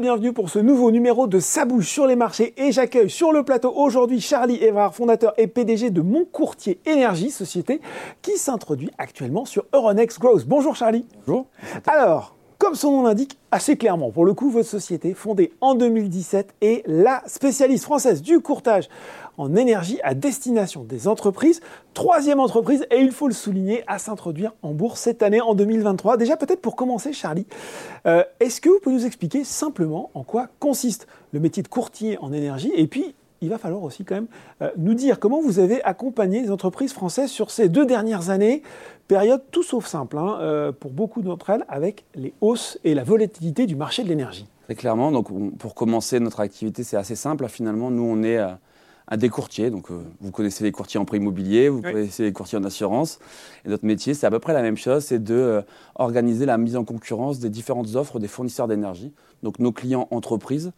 Et bienvenue pour ce nouveau numéro de Sa bouche sur les marchés et j'accueille sur le plateau aujourd'hui Charlie Evard, fondateur et PDG de Mon Courtier Énergie, société qui s'introduit actuellement sur Euronext Growth. Bonjour Charlie. Bonjour. Alors, comme son nom l'indique assez clairement, pour le coup, votre société, fondée en 2017, est la spécialiste française du courtage en énergie à destination des entreprises. Troisième entreprise, et il faut le souligner, à s'introduire en bourse cette année, en 2023. Déjà, peut-être pour commencer, Charlie, euh, est-ce que vous pouvez nous expliquer simplement en quoi consiste le métier de courtier en énergie et puis il va falloir aussi quand même euh, nous dire comment vous avez accompagné les entreprises françaises sur ces deux dernières années, période tout sauf simple hein, euh, pour beaucoup d'entre elles, avec les hausses et la volatilité du marché de l'énergie. Très clairement, donc pour commencer notre activité, c'est assez simple. Finalement, nous, on est un euh, des courtiers. Donc, vous connaissez les courtiers en prêt immobilier, vous connaissez les courtiers en assurance. Et notre métier, c'est à peu près la même chose, c'est de organiser la mise en concurrence des différentes offres des fournisseurs d'énergie. Donc, nos clients entreprises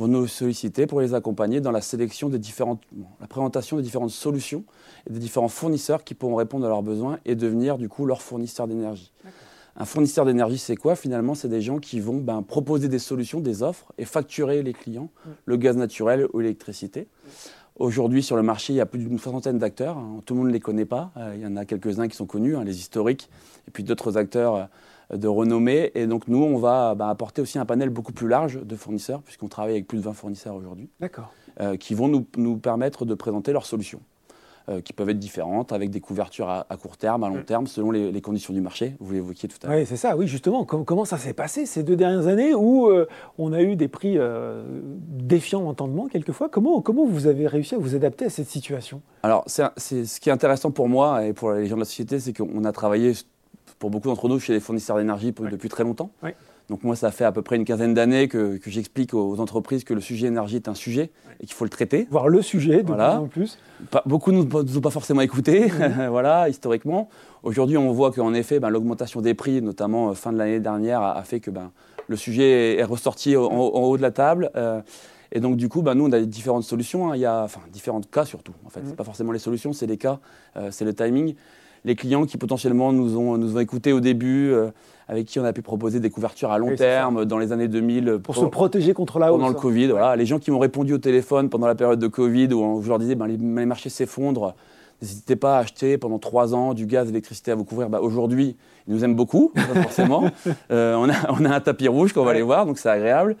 vont nous solliciter pour les accompagner dans la sélection des différentes, la présentation des différentes solutions et des différents fournisseurs qui pourront répondre à leurs besoins et devenir du coup leur fournisseur d'énergie. Un fournisseur d'énergie, c'est quoi? Finalement, c'est des gens qui vont ben, proposer des solutions, des offres et facturer les clients le gaz naturel ou l'électricité. Aujourd'hui, sur le marché, il y a plus d'une soixantaine d'acteurs. Hein. Tout le monde ne les connaît pas. Euh, il y en a quelques-uns qui sont connus, hein, les historiques, et puis d'autres acteurs euh, de renommée. Et donc, nous, on va bah, apporter aussi un panel beaucoup plus large de fournisseurs, puisqu'on travaille avec plus de 20 fournisseurs aujourd'hui. D'accord. Euh, qui vont nous, nous, permettre de présenter leurs solutions. Euh, qui peuvent être différentes, avec des couvertures à, court terme, à long mm. terme, selon les, conditions du marché. Vous l'évoquiez tout à l'heure. Oui, c'est ça, oui, justement. comment ça s'est passé ces deux dernières années où euh, on a eu des prix défiants d'entendement quelquefois? Comment, comment vous avez réussi à vous adapter à cette situation? Alors, c'est, ce qui est intéressant pour moi et pour les gens de la société, c'est qu'on a travaillé pour beaucoup d'entre nous chez les fournisseurs d'énergie depuis très longtemps. Donc moi, ça fait à peu près une quinzaine d'années que, j'explique aux entreprises que le sujet énergie est un sujet et qu'il faut le traiter. Voir le sujet, de voilà. plus en plus. beaucoup ne nous, ont pas forcément écouté, voilà, historiquement. Aujourd'hui, on voit qu'en effet, ben, l'augmentation des prix, notamment euh, fin de l'année dernière, a, fait que ben, le sujet est ressorti en, haut de la table. Euh, et donc, du coup, ben, nous, on a différentes solutions. Hein. Il y a, enfin, différents cas surtout. En fait, mmh. c'est pas forcément les solutions, c'est les cas, euh, c'est le timing les clients qui potentiellement nous ont, nous ont écoutés au début, euh, avec qui on a pu proposer des couvertures à long terme dans les années 2000. Pour, se protéger contre la hausse. Pendant le Covid, voilà. Les gens qui m'ont répondu au téléphone pendant la période de Covid, où je leur disais ben, les, marchés s'effondrent, n'hésitez pas à acheter pendant trois ans du gaz, et l'électricité à vous couvrir. Ben, aujourd'hui, ils nous aiment beaucoup, forcément. Euh, on, a, on, a, un tapis rouge qu'on va aller voir, donc c'est agréable.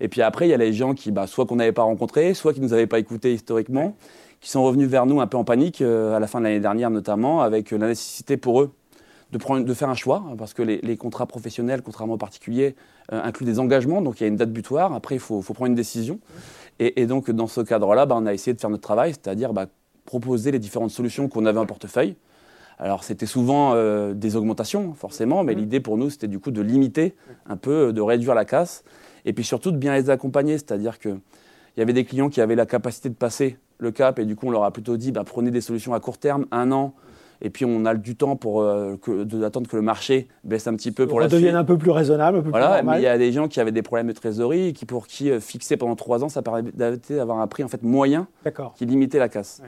Et puis après, il y a les gens qui, bah, soit qu'on n'avait pas rencontrés, soit qui ne nous avaient pas écoutés historiquement qui sont revenus vers nous un peu en panique euh, à la fin de l'année dernière notamment, avec la nécessité pour eux de, prendre, de faire un choix, parce que les, contrats professionnels, contrairement aux particuliers, euh, incluent des engagements, donc il y a une date butoir, après il faut, prendre une décision. Et, donc dans ce cadre-là, bah, on a essayé de faire notre travail, c'est-à-dire bah, proposer les différentes solutions qu'on avait en portefeuille. Alors c'était souvent euh, des augmentations, forcément, mais mmh. l'idée pour nous, c'était du coup de limiter un peu, de réduire la casse, et puis surtout de bien les accompagner, c'est-à-dire qu'il y avait des clients qui avaient la capacité de passer le cap et du coup on leur a plutôt dit bah, prenez des solutions à court terme, un an, et puis on a du temps pour euh, d'attendre que le marché baisse un petit peu pour la devienne un peu plus raisonnable, un peu voilà, plus Mais il y a des gens qui avaient des problèmes de trésorerie et qui pour qui euh, fixer pendant trois ans ça permettait d'avoir un prix en fait moyen qui limitait la casse.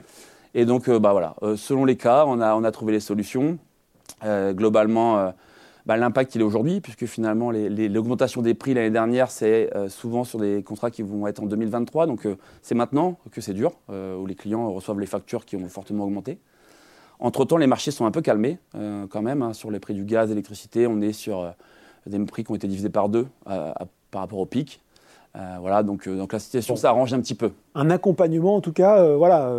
Et donc euh, bah voilà, selon les cas, on a on a trouvé les solutions. globalement bah, l'impact il est aujourd'hui, puisque finalement l'augmentation des prix l'année dernière, c'est euh, souvent sur des contrats qui vont être en 2023. Donc euh, c'est maintenant que c'est dur, euh, où les clients reçoivent les factures qui ont fortement augmenté. Entre-temps, les marchés sont un peu calmés quand même. Hein, sur les prix du gaz, l'électricité, on est sur des prix qui ont été divisés par deux par rapport au pic. voilà, donc, donc la situation s'arrange un petit peu. Un accompagnement en tout cas, voilà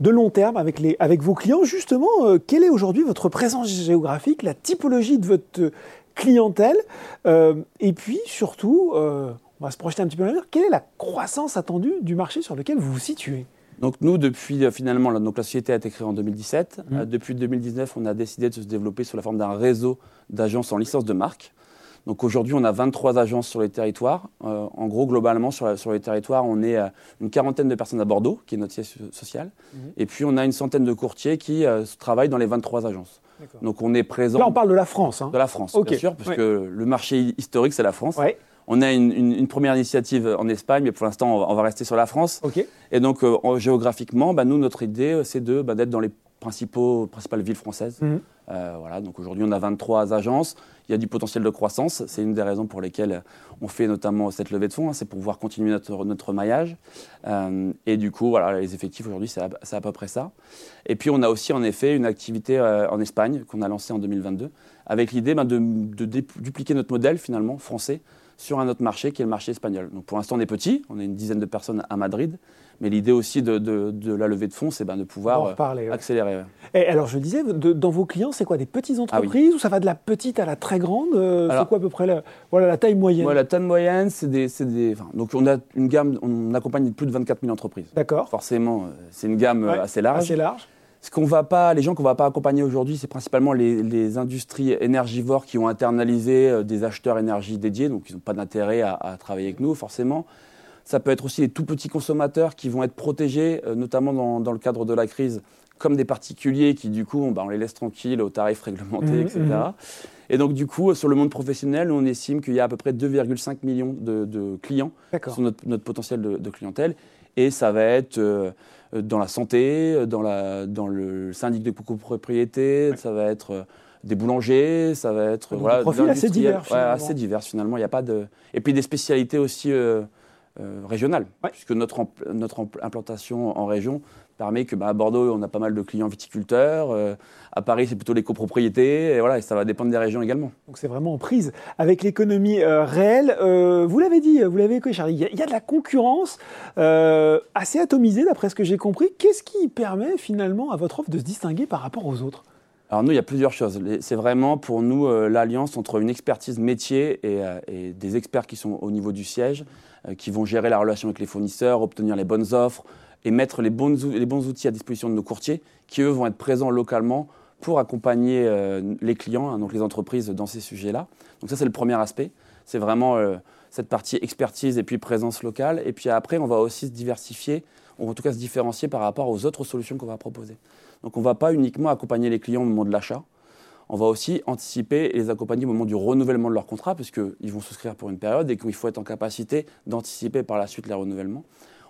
de long terme avec, les, avec vos clients. Justement, euh, quelle est aujourd'hui votre présence géographique, la typologie de votre clientèle euh, Et puis surtout, euh, on va se projeter un petit peu dans l'avenir, quelle est la croissance attendue du marché sur lequel vous vous situez? Donc nous, depuis finalement, donc la société a été créée en 2017. Mmh. depuis 2019, on a décidé de se développer sous la forme d'un réseau d'agences en licence de marque. Donc aujourd'hui, on a 23 agences sur les territoires. Euh, en gros, globalement, sur, sur, les territoires, on est une quarantaine de personnes à Bordeaux, qui est notre siège social. Mhm. Et puis, on a une centaine de courtiers qui euh, travaillent dans les 23 agences. Donc on est présent. Là, on parle de la France. Hein. De la France, bien sûr, parce que le marché historique, c'est la France. On a une, première initiative en Espagne, mais pour l'instant, on, va rester sur la France. Et donc, euh, géographiquement, bah, nous, notre idée, c'est de, bah, d'être dans les principaux, principales villes françaises. Mhm. Euh, voilà, donc aujourd'hui, on a 23 agences. Il y a du potentiel de croissance. C'est une des raisons pour lesquelles on fait notamment cette levée de fonds. hein. c'est pour pouvoir continuer notre, notre maillage. Euh, et du coup, voilà, les effectifs aujourd'hui, c'est à, peu près ça. Et puis, on a aussi en effet une activité euh, en Espagne qu'on a lancée en 2022 avec l'idée ben, de, de dupliquer notre modèle finalement français sur un autre marché qui est le marché espagnol. Donc pour l'instant, on est petit, on est une dizaine de personnes à Madrid, mais l'idée aussi de, de- de la levée de fonds, c'est ben, de pouvoir euh, reparler. accélérer. ouais. Et alors, je le disais, de- dans vos clients, c'est quoi Des petites Ah entreprises ou ça va de la petite à la très grande Euh, C'est quoi à peu près la, voilà, la taille moyenne? La taille moyenne, c'est des, des- enfin, donc on a une gamme, on accompagne plus de 24 000 entreprises. D'accord. Forcément, euh, c'est une gamme Ouais, assez large. Assez large. Ce qu'on va pas, les gens qu'on va pas accompagner aujourd'hui, c'est principalement les, les industries énergivores qui ont internalisé euh, des acheteurs énergie dédiés, donc ils n'ont pas d'intérêt à, à travailler avec nous forcément. Ça peut être aussi les tout petits consommateurs qui vont être protégés, euh, notamment dans, dans le cadre de la crise, comme des particuliers qui du coup, bah, on les laisse tranquilles aux tarifs réglementés, Mhm, etc. mhm. Et donc du coup, sur le monde professionnel, on estime qu'il y a à peu près 2,5 millions de, de clients sur notre, notre potentiel de, de clientèle. Et ça va être euh, dans la santé, dans, la, dans le syndic de copropriété, ça va être euh, des boulangers, ça va être Donc, voilà, des profils assez divers, Ouais, assez divers finalement. Il y a pas de et puis des spécialités aussi euh, régionales, Ouais. puisque notre implantation en région permet que bah, à Bordeaux on a pas mal de clients viticulteurs, euh, à Paris c'est plutôt les copropriétés, et voilà, et ça va dépendre des régions également. Donc c'est vraiment en prise avec l'économie euh, réelle. Euh, vous l'avez dit, vous l'avez écouté, Charlie, il y, a- il y a de la concurrence assez atomisée, d'après ce que j'ai compris. Qu'est-ce qui permet finalement à votre offre de se distinguer par rapport aux autres? Alors nous, il y a plusieurs choses. C'est vraiment pour nous l'alliance entre une expertise métier et, et des experts qui sont au niveau du siège, qui vont gérer la relation avec les fournisseurs, obtenir les bonnes offres et mettre les, les bons outils à disposition de nos courtiers, qui eux vont être présents localement pour accompagner euh, les clients, hein, donc les entreprises, dans ces sujets-là. Donc ça, c'est le premier aspect. C'est vraiment euh, cette partie expertise et puis présence locale. Et puis après, on va aussi se diversifier, ou en tout cas se différencier par rapport aux autres solutions qu'on va proposer. Donc on ne va pas uniquement accompagner les clients au moment de l'achat, on va aussi anticiper et les accompagner au moment du renouvellement de leur contrat, puisqu'ils vont souscrire pour une période et qu'il faut être en capacité d'anticiper par la suite les renouvellements.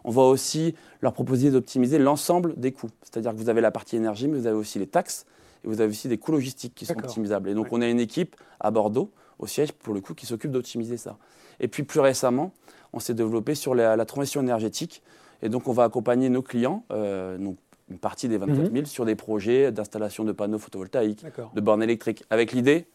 On va aussi leur proposer d'optimiser l'ensemble des coûts. C'est-à-dire que vous avez la partie énergie, mais vous avez aussi les taxes et vous avez aussi des coûts logistiques qui sont optimisables. Et donc Ouais. on a une équipe à Bordeaux, au siège, pour le coup, qui s'occupe d'optimiser ça. Et puis plus récemment, on s'est développé sur la, la transition énergétique. Et donc on va accompagner nos clients, euh, donc une partie des 24 000, sur des projets d'installation de panneaux photovoltaïques, de bornes électriques, avec l'idée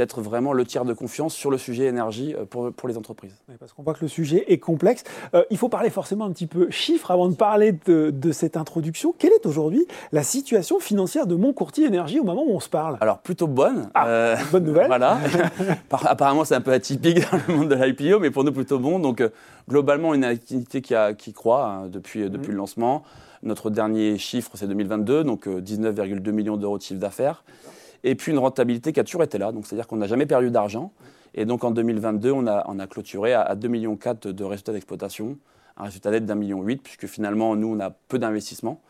d'être vraiment le tiers de confiance sur le sujet énergie euh, pour, pour les entreprises. Parce qu'on voit que le sujet est complexe. Euh, il faut parler forcément un petit peu chiffres avant de parler de, de cette introduction. Quelle est aujourd'hui la situation financière de mon courtier énergie au moment où on se parle? Alors plutôt bonne. Ah, euh, Bonne nouvelle. Voilà. Par- Apparemment, c'est un peu atypique dans le monde de l'IPO, mais pour nous, plutôt bon. Donc, globalement, une activité qui, a- qui croît hein, depuis, Mhm. depuis le lancement. Notre dernier chiffre, c'est 2022, donc euh, 19,2 millions d'euros de chiffre d'affaires. Et puis, une rentabilité qui a toujours été là. C'est-à-dire qu'on n'a jamais perdu d'argent. Et donc, en 2022, on a, clôturé à, à 2,4 millions de résultats d'exploitation, un résultat net d'un million huit, puisque finalement, nous, on a peu d'investissement.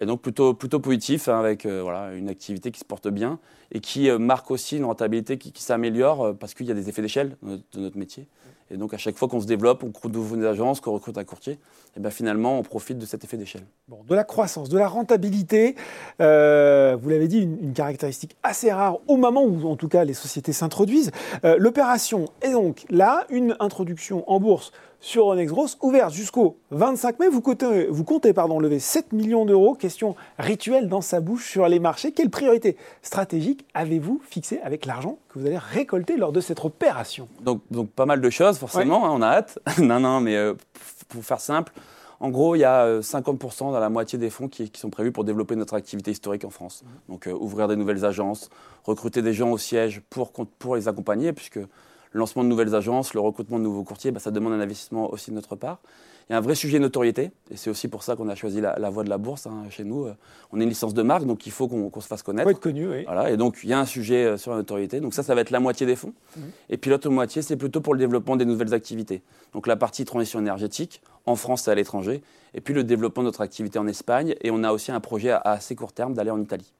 Et donc plutôt, plutôt positif, hein, avec euh, voilà, une activité qui se porte bien et qui euh, marque aussi une rentabilité qui, s'améliore euh, parce qu'il y a des effets d'échelle de notre métier. Et donc à chaque fois qu'on se développe, on recrute de nouvelles agences, qu'on recrute un courtier, et ben finalement on profite de cet effet d'échelle. De la croissance, de la rentabilité, euh, vous l'avez dit, une, une caractéristique assez rare au moment où, en tout cas, les sociétés s'introduisent. Euh, L'opération est donc là, une introduction en bourse sur Onex Gross, ouverte jusqu'au 25 mai. Vous comptez, vous comptez pardon, lever 7 millions d'euros. Question rituelle dans sa bouche sur les marchés. Quelle priorité stratégique avez-vous fixée avec l'argent que vous allez récolter lors de cette opération? Donc, donc pas mal de choses forcément, hein, on a hâte. non, non, mais euh, pour faire simple, en gros il y a euh, 50% dans la moitié des fonds qui, qui sont prévus pour développer notre activité historique en France. Donc euh, ouvrir des nouvelles agences, recruter des gens au siège pour les accompagner, puisque le lancement de nouvelles agences, le recrutement de nouveaux courtiers, bah, ça demande un investissement aussi de notre part. Il y a un vrai sujet notoriété, et c'est aussi pour ça qu'on a choisi la, la voie de la bourse hein, chez nous. Euh, On est une licence de marque, donc il faut qu'on se fasse connaître. Faut être connu, oui. Voilà, et donc il y a un sujet euh, sur la notoriété. Donc ça, ça va être la moitié des fonds. Et puis l'autre moitié, c'est plutôt pour le développement des nouvelles activités. Donc la partie transition énergétique, en France et à l'étranger. Et puis le développement de notre activité en Espagne. Et on a aussi un projet à, à assez court terme d'aller en Italie.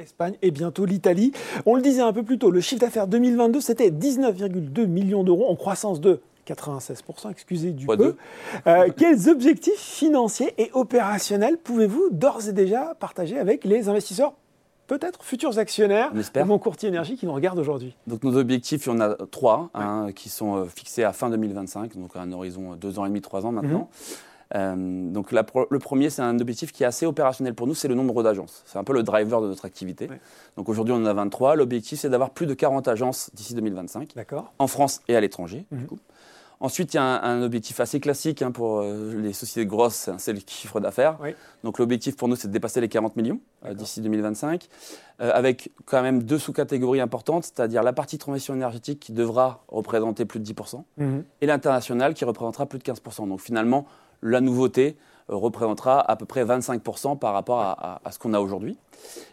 Espagne et bientôt l'Italie. On le disait un peu plus tôt, le chiffre d'affaires 2022, c'était 19,2 millions d'euros en croissance de 96%, excusez du Fois peu. Euh, quels objectifs financiers et opérationnels pouvez-vous d'ores et déjà partager avec les investisseurs, peut-être futurs actionnaires On de mon courtier énergie qui nous regardent aujourd'hui Donc nos objectifs, il y en a trois hein, qui sont euh, fixés à fin 2025, donc à un horizon deux ans et demi, trois ans maintenant. Euh, donc la le premier, c'est un objectif qui est assez opérationnel pour nous, c'est le nombre d'agences. C'est un peu le driver de notre activité. Donc aujourd'hui, on en a 23. L'objectif, c'est d'avoir plus de 40 agences d'ici 2025, D'accord en France et à l'étranger. Mhm. Ensuite, il y a un, un objectif assez classique hein, pour euh, les sociétés grosses, hein, c'est le chiffre d'affaires. Oui. Donc l'objectif pour nous, c'est de dépasser les 40 millions euh, d'ici 2025, euh, avec quand même deux sous-catégories importantes, c'est-à-dire la partie transition énergétique qui devra représenter plus de 10%, Mhm. et l'international qui représentera plus de 15%. Donc finalement, la nouveauté euh, représentera à peu près 25% par rapport à, ce qu'on a aujourd'hui.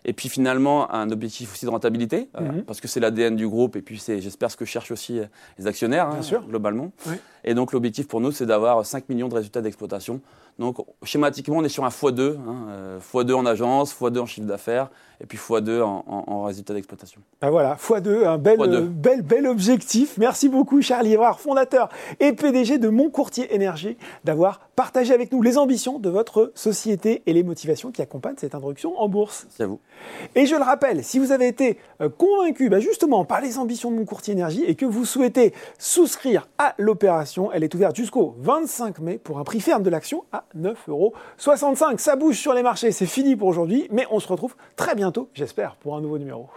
Et puis finalement, un objectif aussi de rentabilité, euh, Mhm. parce que c'est l'ADN du groupe, et puis c'est, j'espère, ce que cherchent aussi euh, les actionnaires, Bien hein, sûr. globalement. Oui. Et donc l'objectif pour nous, c'est d'avoir 5 millions de résultats d'exploitation. Donc schématiquement, on est sur un x2, hein, euh, x2 en agence, x2 en chiffre d'affaires, et puis x2 en, en, en résultats d'exploitation. Ben voilà, x2, un bel, euh, bel, bel objectif. Merci beaucoup, Charles Livrard, fondateur et PDG de Mon Courtier Énergie, d'avoir partagé avec nous les ambitions de votre société et les motivations qui accompagnent cette introduction en bourse. Et je le rappelle, si vous avez été euh, convaincu bah, justement par les ambitions de mon courtier énergie et que vous souhaitez souscrire à l'opération, elle est ouverte jusqu'au 25 mai pour un prix ferme de l'action à 9,65 euros. Ça bouge sur les marchés, c'est fini pour aujourd'hui, mais on se retrouve très bientôt, j'espère, pour un nouveau numéro.